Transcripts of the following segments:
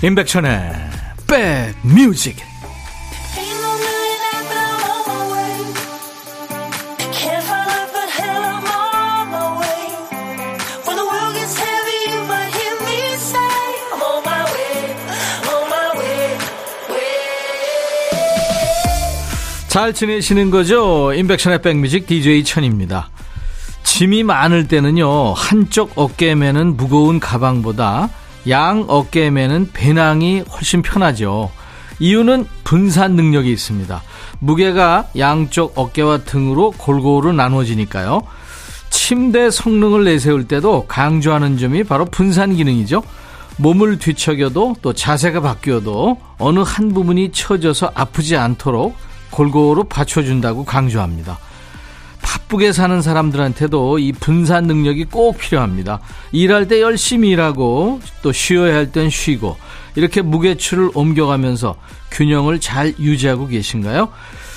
임백천의 백뮤직 잘 지내시는 거죠? 임백천의 백뮤직 DJ 천입니다. 짐이 많을 때는요, 한쪽 어깨에 매는 무거운 가방보다 양 어깨에 매는 배낭이 훨씬 편하죠. 이유는 분산 능력이 있습니다. 무게가 양쪽 어깨와 등으로 골고루 나눠지니까요. 침대 성능을 내세울 때도 강조하는 점이 바로 분산 기능이죠. 몸을 뒤척여도 또 자세가 바뀌어도 어느 한 부분이 처져서 아프지 않도록 골고루 받쳐준다고 강조합니다. 바쁘게 사는 사람들한테도 이 분산 능력이 꼭 필요합니다. 일할 때 열심히 일하고 또 쉬어야 할 땐 쉬고 이렇게 무게추를 옮겨가면서 균형을 잘 유지하고 계신가요?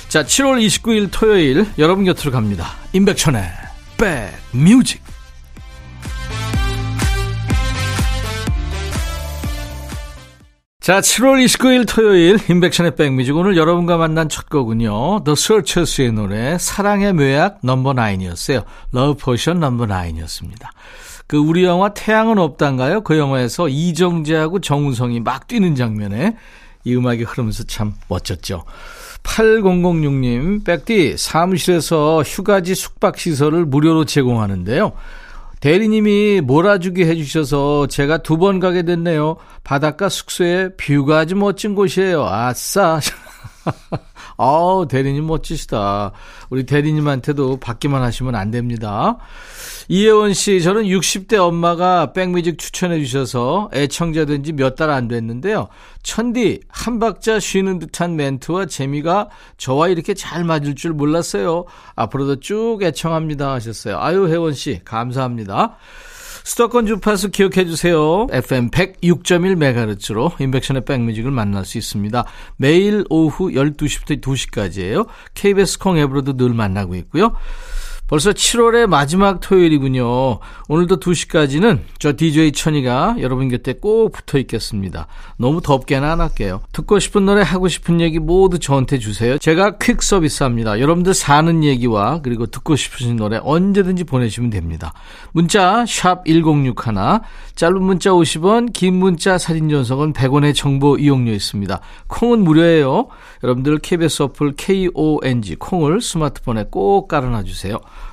자, 7월 29일 토요일 여러분 곁으로 갑니다. 임백천의 백뮤직 자, 7월 29일 토요일 인백션의 백뮤직 오늘 여러분과 만난 첫 곡은요. The Searchers의 노래 사랑의 묘약 넘버 9이었어요. Love Potion 넘버 9이었습니다. 그 우리 영화 태양은 없단가요? 그 영화에서 이정재하고 정우성이 막 뛰는 장면에 이 음악이 흐르면서 참 멋졌죠. 8006님, 백디 사무실에서 휴가지 숙박시설을 무료로 제공하는데요. 대리님이 몰아주기 해주셔서 제가 두 번 가게 됐네요. 바닷가 숙소에 뷰가 아주 멋진 곳이에요. 아싸. 아우, 대리님 멋지시다. 우리 대리님한테도 받기만 하시면 안 됩니다. 이혜원 씨, 저는 60대 엄마가 백뮤직 추천해 주셔서 애청자 된 지 몇 달 안 됐는데요. 천디, 한 박자 쉬는 듯한 멘트와 재미가 저와 이렇게 잘 맞을 줄 몰랐어요. 앞으로도 쭉 애청합니다 하셨어요. 아유, 혜원 씨, 감사합니다. 수도권 주파수 기억해 주세요. FM 106.1MHz로 인백션의 백뮤직을 만날 수 있습니다. 매일 오후 12시부터 2시까지예요. KBS 콩 앱으로도 늘 만나고 있고요. 벌써 7월의 마지막 토요일이군요. 오늘도 2시까지는 저 DJ 천이가 여러분 곁에 꼭 붙어 있겠습니다. 너무 덥게는 안 할게요. 듣고 싶은 노래 하고 싶은 얘기 모두 저한테 주세요. 제가 퀵 서비스합니다. 여러분들 사는 얘기와 그리고 듣고 싶으신 노래 언제든지 보내시면 됩니다. 문자 1061, 짧은 문자 50원, 긴 문자 사진 전송은 100원의 정보 이용료 있습니다. 콩은 무료예요. 여러분들 KBS 어플 KONG 콩을 스마트폰에 꼭 깔아놔 주세요.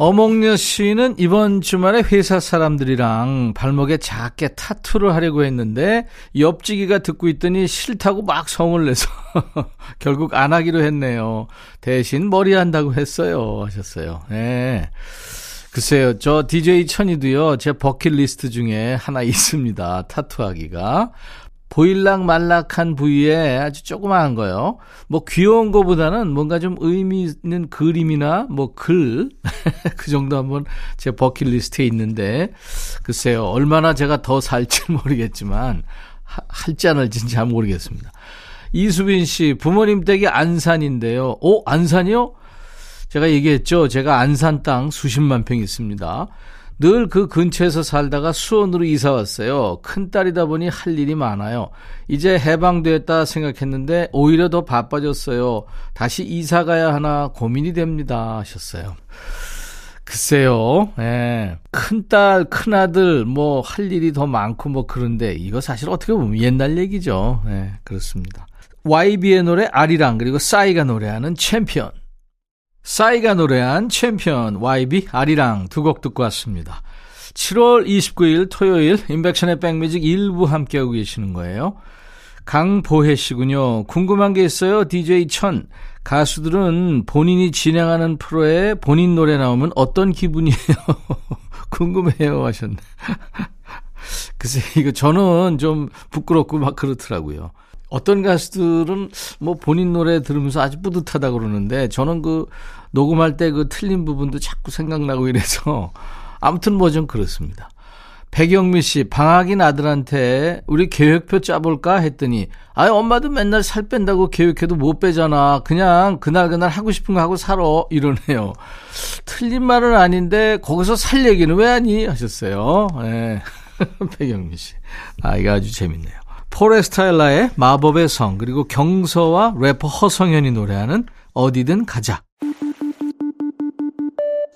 어몽여 씨는 이번 주말에 회사 사람들이랑 발목에 작게 타투를 하려고 했는데 옆지기가 듣고 있더니 싫다고 막 성을 내서 결국 안 하기로 했네요. 대신 머리 한다고 했어요. 하셨어요. 네. 글쎄요, 저 DJ 천이도요, 제 버킷리스트 중에 하나 있습니다. 타투하기가. 보일락 말락한 부위에 아주 조그마한 거요. 뭐 귀여운 거보다는 뭔가 좀 의미 있는 그림이나 뭐 글, 그 정도 한번 제 버킷리스트에 있는데, 글쎄요, 얼마나 제가 더 살지 모르겠지만, 하, 할지 안 할지는 잘 모르겠습니다. 이수빈 씨, 부모님 댁이 안산인데요. 오, 안산이요? 제가 얘기했죠. 제가 안산 땅 수십만 평 있습니다. 늘 그 근처에서 살다가 수원으로 이사 왔어요. 큰딸이다 보니 할 일이 많아요. 이제 해방됐다 생각했는데 오히려 더 바빠졌어요. 다시 이사 가야 하나 고민이 됩니다. 하셨어요. 글쎄요, 예. 큰딸, 큰아들, 뭐, 할 일이 더 많고, 뭐, 그런데, 이거 사실 어떻게 보면 옛날 얘기죠. 예, 그렇습니다. YB의 노래 아리랑, 그리고 싸이가 노래하는 챔피언. 싸이가 노래한 챔피언 YB 아리랑 두 곡 듣고 왔습니다. 7월 29일 토요일 임백천의 백뮤직 일부 함께하고 계시는 거예요. 강보혜 씨군요. 궁금한 게 있어요. DJ 천. 가수들은 본인이 진행하는 프로에 본인 노래 나오면 어떤 기분이에요? 궁금해요 하셨네. 글쎄, 이거 저는 좀 부끄럽고 막 그렇더라고요. 어떤 가수들은 뭐 본인 노래 들으면서 아주 뿌듯하다 그러는데 저는 그 녹음할 때 그 틀린 부분도 자꾸 생각나고 이래서 아무튼 뭐 좀 그렇습니다. 백영미 씨, 방학인 아들한테 우리 계획표 짜볼까 했더니, 아유, 엄마도 맨날 살 뺀다고 계획해도 못 빼잖아. 그냥 그날그날 하고 싶은 거 하고 살아. 이러네요. 틀린 말은 아닌데, 거기서 살 얘기는 왜 하니? 하셨어요. 네. 백영미 씨. 아, 이거 아주 재밌네요. 포레스타일라의 마법의 성, 그리고 경서와 래퍼 허성현이 노래하는 어디든 가자.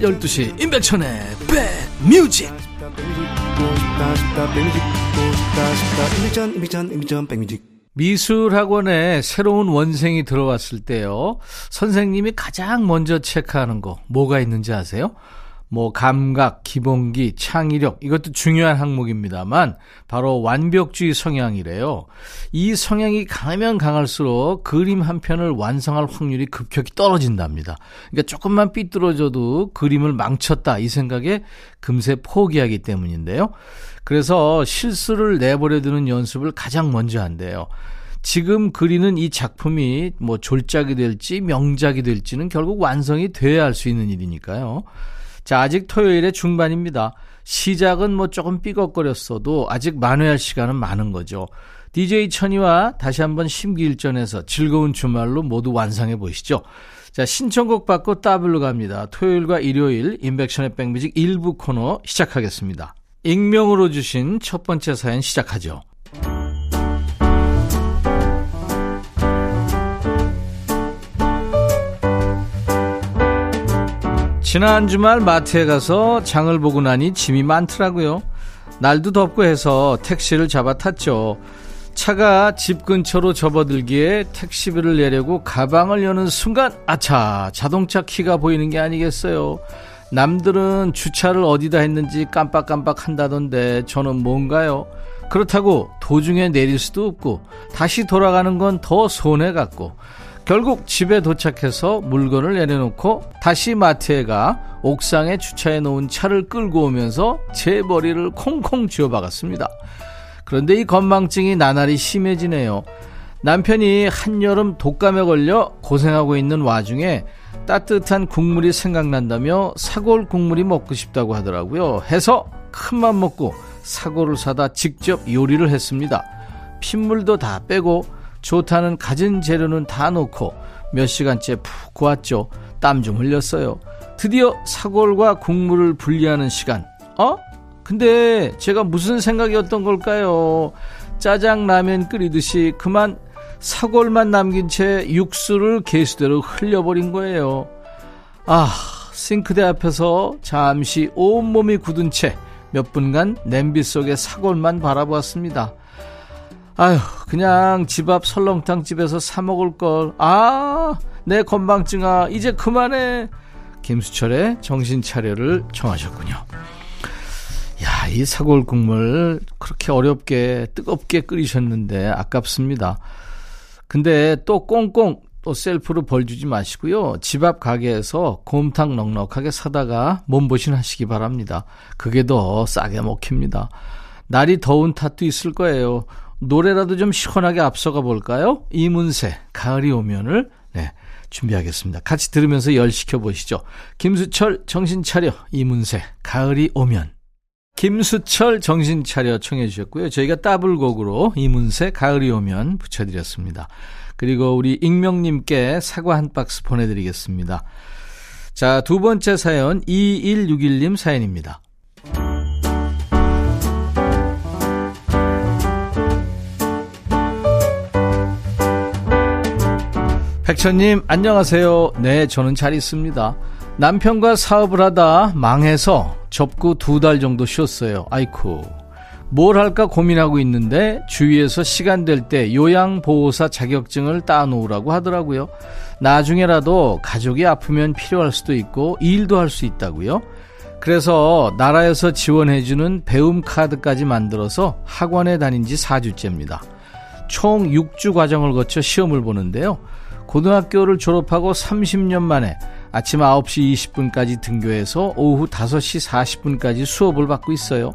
12시 임백천의 백뮤직 미술학원에 새로운 원생이 들어왔을 때요 선생님이 가장 먼저 체크하는 거 뭐가 있는지 아세요? 뭐 감각, 기본기, 창의력 이것도 중요한 항목입니다만 바로 완벽주의 성향이래요. 이 성향이 강하면 강할수록 그림 한 편을 완성할 확률이 급격히 떨어진답니다. 그러니까 조금만 삐뚤어져도 그림을 망쳤다 이 생각에 금세 포기하기 때문인데요. 그래서 실수를 내버려 두는 연습을 가장 먼저 한대요. 지금 그리는 이 작품이 뭐 졸작이 될지 명작이 될지는 결국 완성이 돼야 할 수 있는 일이니까요. 자, 아직 토요일의 중반입니다. 시작은 뭐 조금 삐걱거렸어도 아직 만회할 시간은 많은 거죠. DJ 천이와 다시 한번 심기일전해서 즐거운 주말로 모두 완성해 보시죠. 자, 신청곡 받고 따블로 갑니다. 토요일과 일요일 인백션의 백뮤직 일부 코너 시작하겠습니다. 익명으로 주신 첫 번째 사연 시작하죠. 지난 주말 마트에 가서 장을 보고 나니 짐이 많더라고요. 날도 덥고 해서 택시를 잡아 탔죠. 차가 집 근처로 접어들기에 택시비를 내려고 가방을 여는 순간 아차 자동차 키가 보이는 게 아니겠어요. 남들은 주차를 어디다 했는지 깜빡깜빡 한다던데 저는 뭔가요? 그렇다고 도중에 내릴 수도 없고 다시 돌아가는 건 더 손해 같고 결국 집에 도착해서 물건을 내려놓고 다시 마트에 가 옥상에 주차해 놓은 차를 끌고 오면서 제 머리를 콩콩 쥐어 박았습니다. 그런데 이 건망증이 나날이 심해지네요. 남편이 한여름 독감에 걸려 고생하고 있는 와중에 따뜻한 국물이 생각난다며 사골 국물이 먹고 싶다고 하더라고요. 해서 큰 맘 먹고 사골을 사다 직접 요리를 했습니다. 핏물도 다 빼고 좋다는 가진 재료는 다 놓고 몇 시간째 푹 구웠죠. 땀 좀 흘렸어요. 드디어 사골과 국물을 분리하는 시간. 어? 근데 제가 무슨 생각이었던 걸까요? 짜장 라면 끓이듯이 그만 사골만 남긴 채 육수를 개수대로 흘려버린 거예요. 아, 싱크대 앞에서 잠시 온몸이 굳은 채 몇 분간 냄비 속에 사골만 바라보았습니다. 아휴, 그냥 집 앞 설렁탕 집에서 사 먹을 걸. 아, 내 건방증아, 이제 그만해. 김수철의 정신 차려를 청하셨군요. 야, 이 사골 국물 그렇게 어렵게 뜨겁게 끓이셨는데 아깝습니다. 근데 또 꽁꽁 또 셀프로 벌 주지 마시고요. 집 앞 가게에서 곰탕 넉넉하게 사다가 몸보신 하시기 바랍니다. 그게 더 싸게 먹힙니다. 날이 더운 탓도 있을 거예요. 노래라도 좀 시원하게 앞서가 볼까요? 이문세, 가을이 오면을, 네, 준비하겠습니다. 같이 들으면서 열 시켜 보시죠. 김수철, 정신 차려, 이문세, 가을이 오면. 김수철, 정신 차려 청해 주셨고요. 저희가 더블곡으로 이문세, 가을이 오면 붙여드렸습니다. 그리고 우리 익명님께 사과 한 박스 보내드리겠습니다. 자, 두 번째 사연, 2161님 사연입니다. 백천님, 안녕하세요. 네, 저는 잘 있습니다. 남편과 사업을 하다 망해서 접고 두 달 정도 쉬었어요. 아이쿠. 뭘 할까 고민하고 있는데 주위에서 시간 될 때 요양보호사 자격증을 따놓으라고 하더라고요. 나중에라도 가족이 아프면 필요할 수도 있고 일도 할 수 있다고요. 그래서 나라에서 지원해주는 배움 카드까지 만들어서 학원에 다닌 지 4주째입니다. 총 6주 과정을 거쳐 시험을 보는데요. 고등학교를 졸업하고 30년 만에 아침 9시 20분까지 등교해서 오후 5시 40분까지 수업을 받고 있어요.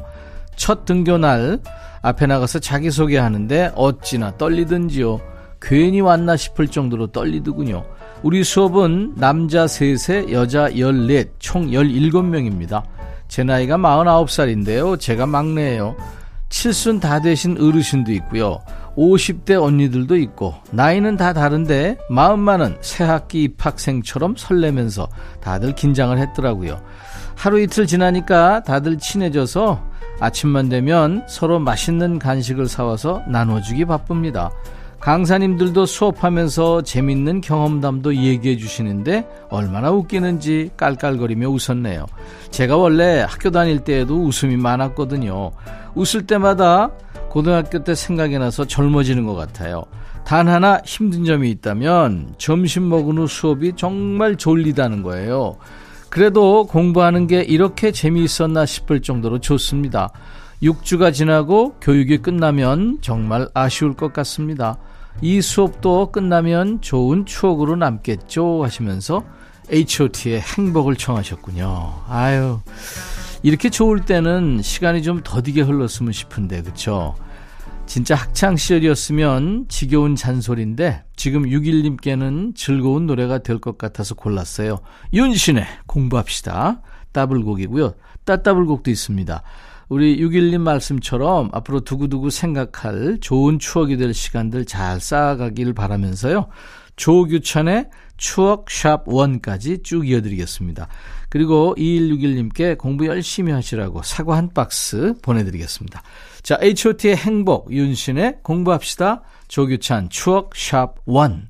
첫 등교 날 앞에 나가서 자기소개하는데 어찌나 떨리든지요. 괜히 왔나 싶을 정도로 떨리더군요. 우리 수업은 남자 셋에 여자 14, 총 17명입니다. 제 나이가 49살인데요. 제가 막내예요. 칠순 다 되신 어르신도 있고요. 50대 언니들도 있고 나이는 다 다른데 마음만은 새학기 입학생처럼 설레면서 다들 긴장을 했더라고요. 하루 이틀 지나니까 다들 친해져서 아침만 되면 서로 맛있는 간식을 사와서 나눠주기 바쁩니다. 강사님들도 수업하면서 재밌는 경험담도 얘기해 주시는데 얼마나 웃기는지 깔깔거리며 웃었네요. 제가 원래 학교 다닐 때에도 웃음이 많았거든요. 웃을 때마다 고등학교 때 생각이 나서 젊어지는 것 같아요. 단 하나 힘든 점이 있다면 점심 먹은 후 수업이 정말 졸리다는 거예요. 그래도 공부하는 게 이렇게 재미있었나 싶을 정도로 좋습니다. 6주가 지나고 교육이 끝나면 정말 아쉬울 것 같습니다. 이 수업도 끝나면 좋은 추억으로 남겠죠 하시면서 H.O.T의 행복을 청하셨군요. 아유, 이렇게 좋을 때는 시간이 좀 더디게 흘렀으면 싶은데, 그쵸? 진짜 학창 시절이었으면 지겨운 잔소리인데 지금 6일님께는 즐거운 노래가 될 것 같아서 골랐어요. 윤신의 공부합시다. 따블곡이고요. 따따블곡도 있습니다. 우리 6일님 말씀처럼 앞으로 두고두고 생각할 좋은 추억이 될 시간들 잘 쌓아가길 바라면서요. 조규찬의 추억 샵 1까지 쭉 이어드리겠습니다. 그리고 2161님께 공부 열심히 하시라고 사과 한 박스 보내드리겠습니다. 자, H.O.T의 행복, 윤신의 공부합시다. 조규찬 추억 샵 1.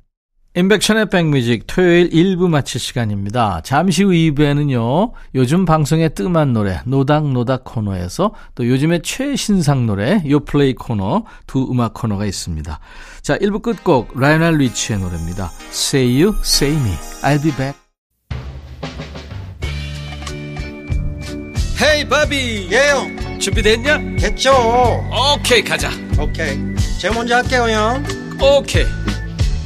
인백션의 백뮤직 토요일 1부 마칠 시간입니다. 잠시 후 2부에는요, 요즘 방송에 뜸한 노래, 노닥노닥 코너에서 또 요즘의 최신상 노래, 요플레이 코너, 두 음악 코너가 있습니다. 자, 1부 끝곡, 라이오넬 리치의 노래입니다. Say You, Say Me, I'll be back. Hey 바비 예영 준비됐냐? 됐죠 오케이 가자 오케이 제가 먼저 할게요 형 오케이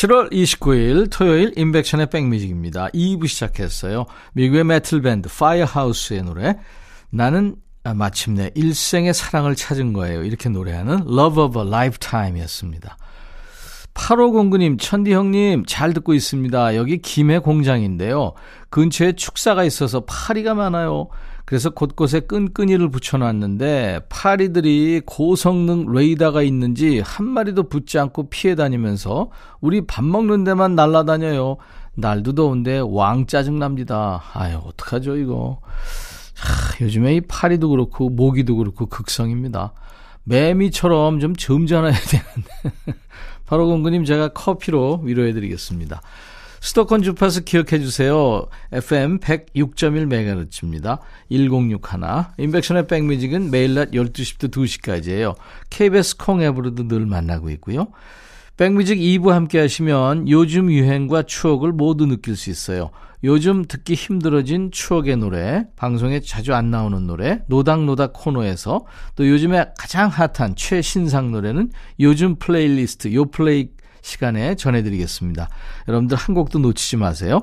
7월 29일 토요일 인백션의 백뮤직입니다. 2부 시작했어요. 미국의 메틀 밴드 파이어하우스의 노래 나는 아, 마침내 일생의 사랑을 찾은 거예요. 이렇게 노래하는 Love of a Lifetime이었습니다. 8509님, 천디 형님, 잘 듣고 있습니다. 여기 김해 공장인데요. 근처에 축사가 있어서 파리가 많아요. 그래서 곳곳에 끈끈이를 붙여놨는데 파리들이 고성능 레이더가 있는지 한 마리도 붙지 않고 피해 다니면서 우리 밥 먹는 데만 날아다녀요. 날도 더운데 왕 짜증납니다. 아유, 어떡하죠, 이거. 하, 요즘에 이 파리도 그렇고 모기도 그렇고 극성입니다. 매미처럼 좀 점잖아야 되는데. 바로 공구님 제가 커피로 위로해드리겠습니다. 수도권 주파수 기억해 주세요. FM 106.1MHz입니다. 1061. 인백션의 백뮤직은 매일 낮 12시부터 2시까지예요. KBS 콩 앱으로도 늘 만나고 있고요. 백뮤직 2부 함께 하시면 요즘 유행과 추억을 모두 느낄 수 있어요. 요즘 듣기 힘들어진 추억의 노래, 방송에 자주 안 나오는 노래, 노닥노닥 코너에서 또 요즘에 가장 핫한 최신상 노래는 요즘 플레이리스트, 요플레이 시간에 전해드리겠습니다. 여러분들 한 곡도 놓치지 마세요.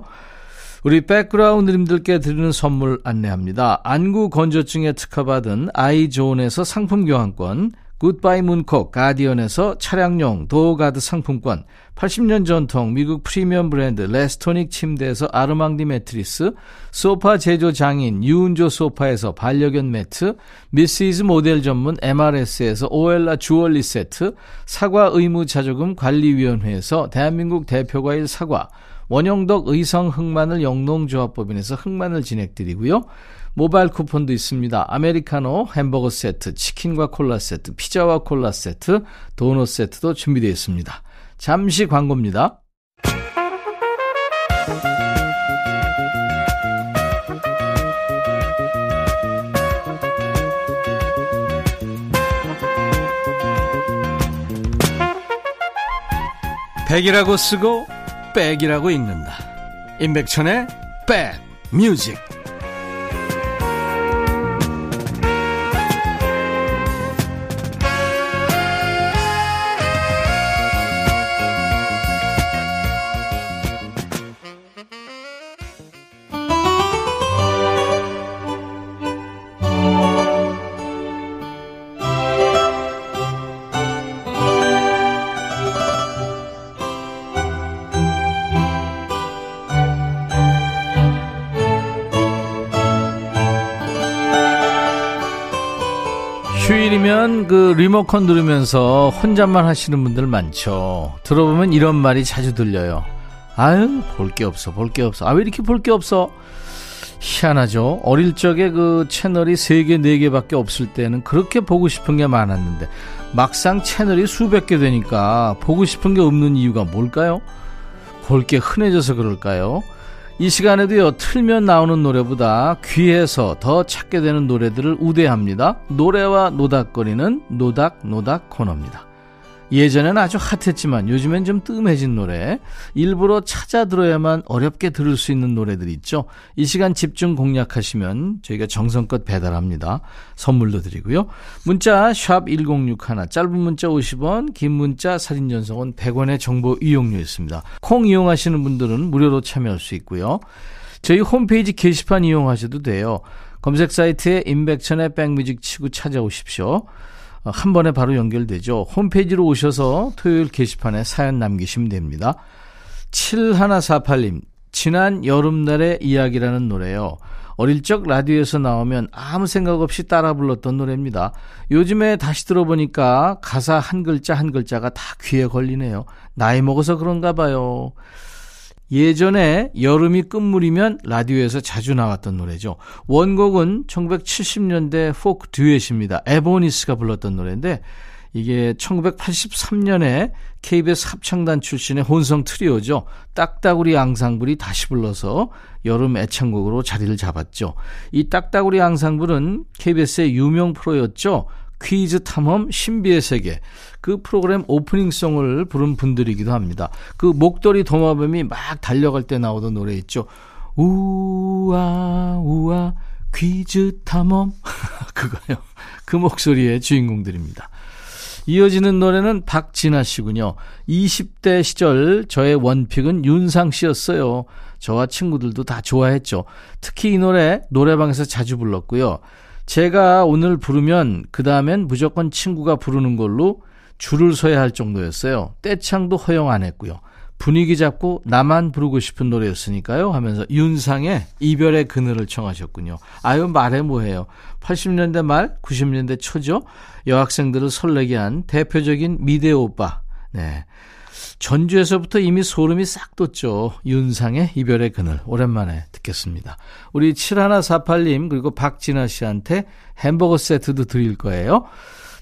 우리 백그라운드님들께 드리는 선물 안내합니다. 안구 건조증에 특허받은 아이존에서 상품 교환권, 굿바이 문콕 가디언에서 차량용 door guard 상품권 80년 전통 미국 프리미엄 브랜드 레스토닉 침대에서 아르망디 매트리스 소파 제조 장인 유운조 소파에서 반려견 매트 미시즈 모델 전문 MRS에서 오엘라 주얼리 세트 사과 의무자조금 관리위원회에서 대한민국 대표과일 사과 원형덕 의성 흑마늘 영농조합법인에서 흑마늘 진행드리고요. 모바일 쿠폰도 있습니다. 아메리카노 햄버거 세트, 치킨과 콜라 세트, 피자와 콜라 세트, 도넛 세트도 준비되어 있습니다. 잠시 광고입니다. 백이라고 쓰고 백이라고 읽는다. 임백천의 백 뮤직. 리모컨 누르면서 혼잣말 하시는 분들 많죠. 들어보면 이런 말이 자주 들려요. 아유, 볼 게 없어, 볼 게 없어. 아, 왜 이렇게 볼 게 없어? 희한하죠. 어릴 적에 그 채널이 3개, 4개밖에 없을 때는 그렇게 보고 싶은 게 많았는데, 막상 채널이 수백 개 되니까 보고 싶은 게 없는 이유가 뭘까요? 볼 게 흔해져서 그럴까요? 이 시간에도요, 틀면 나오는 노래보다 귀에서 더 찾게 되는 노래들을 우대합니다. 노래와 노닥거리는 노닥노닥 코너입니다. 예전엔 아주 핫했지만 요즘엔 좀 뜸해진 노래, 일부러 찾아 들어야만 어렵게 들을 수 있는 노래들 있죠. 이 시간 집중 공략하시면 저희가 정성껏 배달합니다. 선물도 드리고요. 문자 1061, 짧은 문자 50원, 긴 문자 사진 전송은 100원의 정보 이용료 있습니다. 콩 이용하시는 분들은 무료로 참여할 수 있고요. 저희 홈페이지 게시판 이용하셔도 돼요. 검색 사이트에 임백천의 백뮤직 치고 찾아오십시오. 어, 한 번에 바로 연결되죠. 홈페이지로 오셔서 토요일 게시판에 사연 남기시면 됩니다. 7148님, 지난 여름날의 이야기라는 노래요. 어릴 적 라디오에서 나오면 아무 생각 없이 따라 불렀던 노래입니다. 요즘에 다시 들어보니까 가사 한 글자 한 글자가 다 귀에 걸리네요. 나이 먹어서 그런가 봐요. 예전에 여름이 끝물이면 라디오에서 자주 나왔던 노래죠. 원곡은 1970년대 포크 듀엣입니다. 에보니스가 불렀던 노래인데 이게 1983년에 KBS 합창단 출신의 혼성 트리오죠. 딱따구리 앙상블이 다시 불러서 여름 애창곡으로 자리를 잡았죠. 이 딱따구리 앙상블은 KBS의 유명 프로였죠. 퀴즈 탐험 신비의 세계 그 프로그램 오프닝송을 부른 분들이기도 합니다. 그 목도리 도마뱀이 막 달려갈 때 나오던 노래 있죠. 우와 우와 퀴즈 탐험 그거요. 그 목소리의 주인공들입니다. 이어지는 노래는 박진아 씨군요. 20대 시절 저의 원픽은 윤상 씨였어요. 저와 친구들도 다 좋아했죠. 특히 이 노래 노래방에서 자주 불렀고요. 제가 오늘 부르면 그 다음엔 무조건 친구가 부르는 걸로 줄을 서야 할 정도였어요. 떼창도 허용 안 했고요. 분위기 잡고 나만 부르고 싶은 노래였으니까요 하면서 윤상의 이별의 그늘을 청하셨군요. 아유 말해 뭐해요. 80년대 말 90년대 초죠. 여학생들을 설레게 한 대표적인 미대 오빠. 네. 전주에서부터 이미 소름이 싹 돋죠. 윤상의 이별의 그늘. 오랜만에 듣겠습니다. 우리 7148님, 그리고 박진아 씨한테 햄버거 세트도 드릴 거예요.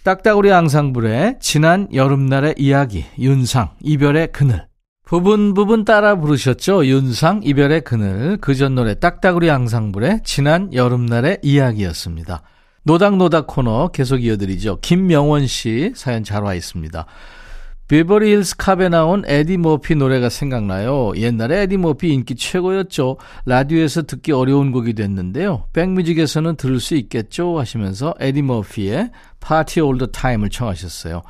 딱따구리 앙상블의 지난 여름날의 이야기, 윤상, 이별의 그늘. 부분 부분 따라 부르셨죠? 윤상, 이별의 그늘. 그 전 노래 딱따구리 앙상블의 지난 여름날의 이야기였습니다. 노닥노닥 코너 계속 이어드리죠. 김명원 씨 사연 잘 와 있습니다. Beverly Hills Cop에 나온 에디 머피 노래가 생각나요. 옛날에 에디 머피 인기 최고였죠. 라디오에서 듣기 어려운 곡이 됐는데요. 백뮤직에서는 들을 수 있겠죠 하시면서 에디 머피의 Party All the Time을 청하셨어요.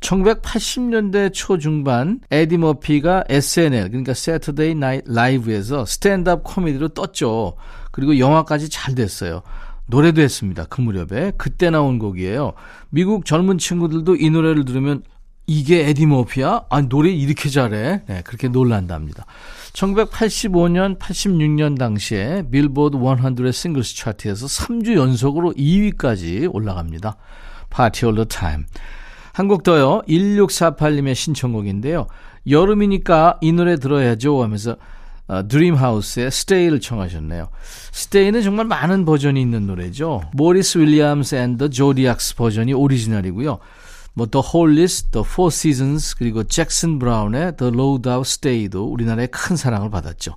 1980년대 초중반 에디 머피가 SNL 그러니까 Saturday Night Live에서 stand-up 코미디로 떴죠. 그리고 영화까지 잘 됐어요. 노래도 했습니다. 그 무렵에. 그때 나온 곡이에요. 미국 젊은 친구들도 이 노래를 들으면 이게 에디 머피야? 아, 노래 이렇게 잘해? 네, 그렇게 놀란답니다. 1985년, 86년 당시에 빌보드 100 singles 차트에서 3주 연속으로 2위까지 올라갑니다. Party All The Time. 한 곡 더요. 1648님의 신청곡인데요. 여름이니까 이 노래 들어야죠 하면서 어, 드림하우스의 Stay를 청하셨네요. Stay는 정말 많은 버전이 있는 노래죠. Maurice Williams and the Zodiacs 버전이 오리지널이고요. 뭐 The Hollies, The Four Seasons 그리고 잭슨 브라운의 The Load Out Stay도 우리나라에 큰 사랑을 받았죠.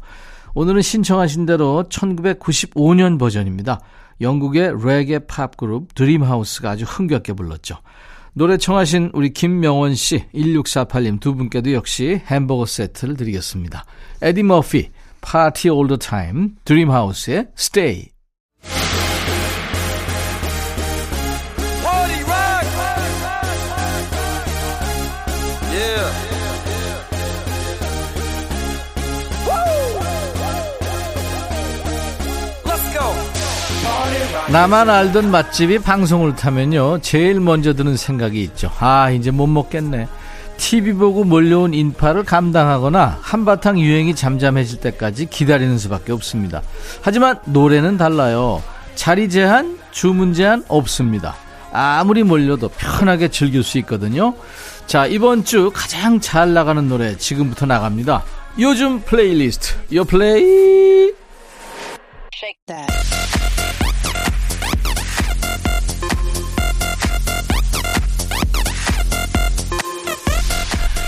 오늘은 신청하신 대로 1995년 버전입니다. 영국의 레게 팝 그룹 드림하우스가 아주 흥겹게 불렀죠. 노래 청하신 우리 김명원 씨, 1648님 두 분께도 역시 햄버거 세트를 드리겠습니다. 에디 머피, Party All The Time, 드림하우스의 Stay. 나만 알던 맛집이 방송을 타면요. 제일 먼저 드는 생각이 있죠. 아, 이제 못 먹겠네. TV 보고 몰려온 인파를 감당하거나 한바탕 유행이 잠잠해질 때까지 기다리는 수밖에 없습니다. 하지만 노래는 달라요. 자리 제한, 주문 제한 없습니다. 아무리 몰려도 편하게 즐길 수 있거든요. 자, 이번 주 가장 잘 나가는 노래 지금부터 나갑니다. 요즘 플레이리스트, 요 플레이.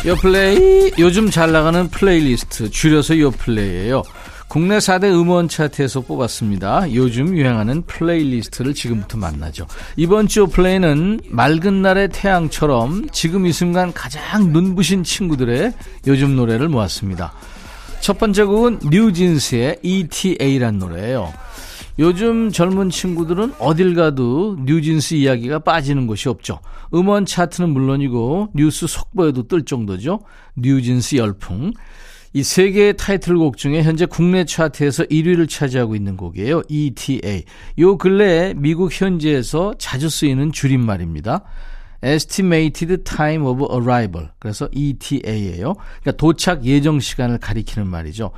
요플레이 요즘 잘 나가는 플레이리스트 줄여서 요플레이예요. 국내 4대 음원 차트에서 뽑았습니다. 요즘 유행하는 playlist를 지금부터 만나죠. 이번 주 플레이는 맑은 날의 태양처럼 지금 이 순간 가장 눈부신 친구들의 요즘 노래를 모았습니다. 첫 번째 곡은 뉴진스의 ETA란 노래예요. 요즘 젊은 친구들은 어딜 가도 뉴진스 이야기가 빠지는 곳이 없죠. 음원 차트는 물론이고 뉴스 속보에도 뜰 정도죠. 뉴진스 열풍. 이 세 개의 타이틀곡 중에 현재 국내 차트에서 1위를 차지하고 있는 곡이에요. ETA. 요 근래에 미국 현지에서 자주 쓰이는 줄임말입니다. Estimated Time of Arrival. 그래서 ETA예요. 그러니까 도착 예정 시간을 가리키는 말이죠.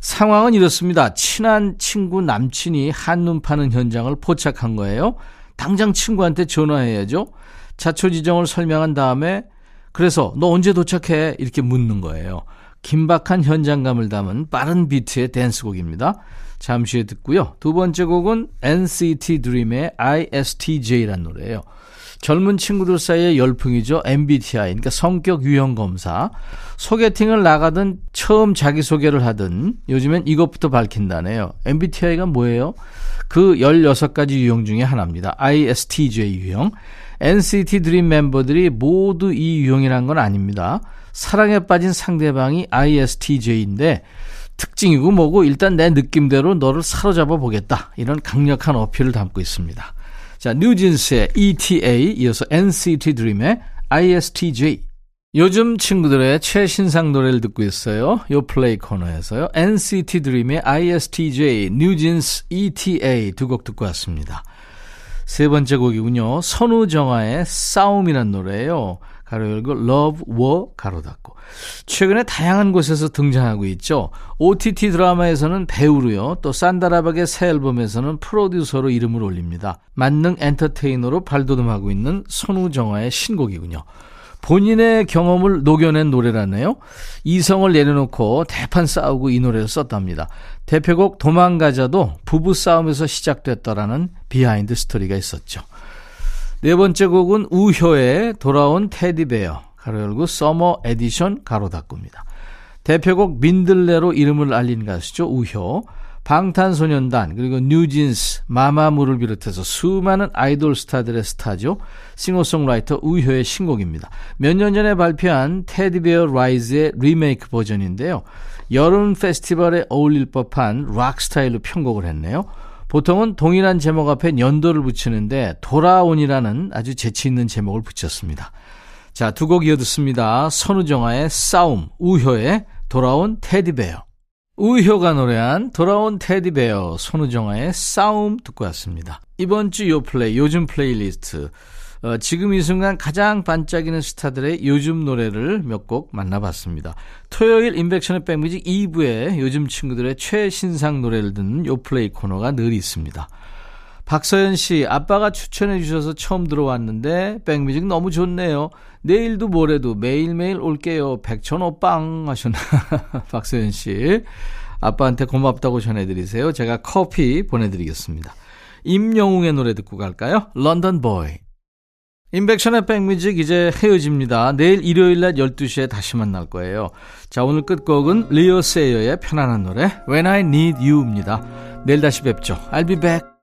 상황은 이렇습니다. 친한 친구 남친이 한눈 파는 현장을 포착한 거예요. 당장 친구한테 전화해야죠. 자초 지정을 설명한 다음에 그래서 너 언제 도착해? 이렇게 묻는 거예요. 긴박한 현장감을 담은 빠른 비트의 댄스곡입니다. 잠시 후에 듣고요. 두 번째 곡은 NCT DREAM의 ISTJ란 노래예요. 젊은 친구들 사이에 열풍이죠. MBTI, 그러니까 성격 유형 검사. 소개팅을 나가든 처음 자기소개를 하든 요즘엔 이것부터 밝힌다네요. MBTI가 뭐예요? 그 16가지 유형 중에 하나입니다. ISTJ 유형. NCT 드림 멤버들이 모두 이 유형이란 건 아닙니다. 사랑에 빠진 상대방이 ISTJ인데 특징이고 뭐고 일단 내 느낌대로 너를 사로잡아 보겠다. 이런 강력한 어필을 담고 있습니다. 자, 뉴진스의 ETA, 이어서 NCT 드림의 ISTJ. 요즘 친구들의 최신상 노래를 듣고 있어요. 요 플레이 코너에서요. NCT 드림의 ISTJ, 뉴진스 ETA 두 곡 듣고 왔습니다. 세 번째 곡이군요. 선우정아의 싸움이란 노래예요. 가로 열고 Love, War 가로 닫고. 최근에 다양한 곳에서 등장하고 있죠. OTT 드라마에서는 배우로요. 또 산다라박의 새 앨범에서는 프로듀서로 이름을 올립니다. 만능 엔터테이너로 발돋움하고 있는 손우정아의 신곡이군요. 본인의 경험을 녹여낸 노래라네요. 이성을 내려놓고 대판 싸우고 이 노래를 썼답니다. 대표곡 도망가자도 부부 싸움에서 시작됐다라는 behind 스토리가 있었죠. 네 번째 곡은 우효의 돌아온 테디베어 가로 열고 Summer Edition 가로 닫고입니다. 대표곡 민들레로 이름을 알린 가수죠. 우효. 방탄소년단 그리고 뉴진스, 마마무를 비롯해서 수많은 아이돌 스타들의 스타죠. 싱어송라이터 우효의 신곡입니다. 몇 년 전에 발표한 Teddy Bear Rises의 리메이크 버전인데요. 여름 페스티벌에 어울릴 법한 락 스타일로 편곡을 했네요. 보통은 동일한 제목 앞에 연도를 붙이는데 돌아온이라는 아주 재치 있는 제목을 붙였습니다. 자, 두 곡 이어 듣습니다. 선우정아의 싸움, 우효의 돌아온 테디베어. 우효가 노래한 돌아온 테디베어, 선우정아의 싸움 듣고 왔습니다. 이번 주 요플레이, 요즘 플레이리스트. 어, 지금 이 순간 가장 반짝이는 스타들의 요즘 노래를 몇 곡 만나봤습니다. 토요일 인백션의 백뮤직 2부에 요즘 친구들의 최신상 노래를 듣는 요플레이 코너가 늘 있습니다. 박서연 씨, 아빠가 추천해 주셔서 처음 들어왔는데 백뮤직 너무 좋네요. 내일도 모레도 매일매일 올게요. 백천오빵 하셨나. 박서연 씨. 아빠한테 고맙다고 전해드리세요. 제가 커피 보내드리겠습니다. 임영웅의 노래 듣고 갈까요? 런던 보이. 인백션의 백뮤직 이제 헤어집니다. 내일 일요일 낮 12시에 다시 만날 거예요. 자, 오늘 끝곡은 리오 세이어의 편안한 노래 When I Need You입니다. 내일 다시 뵙죠. I'll be back.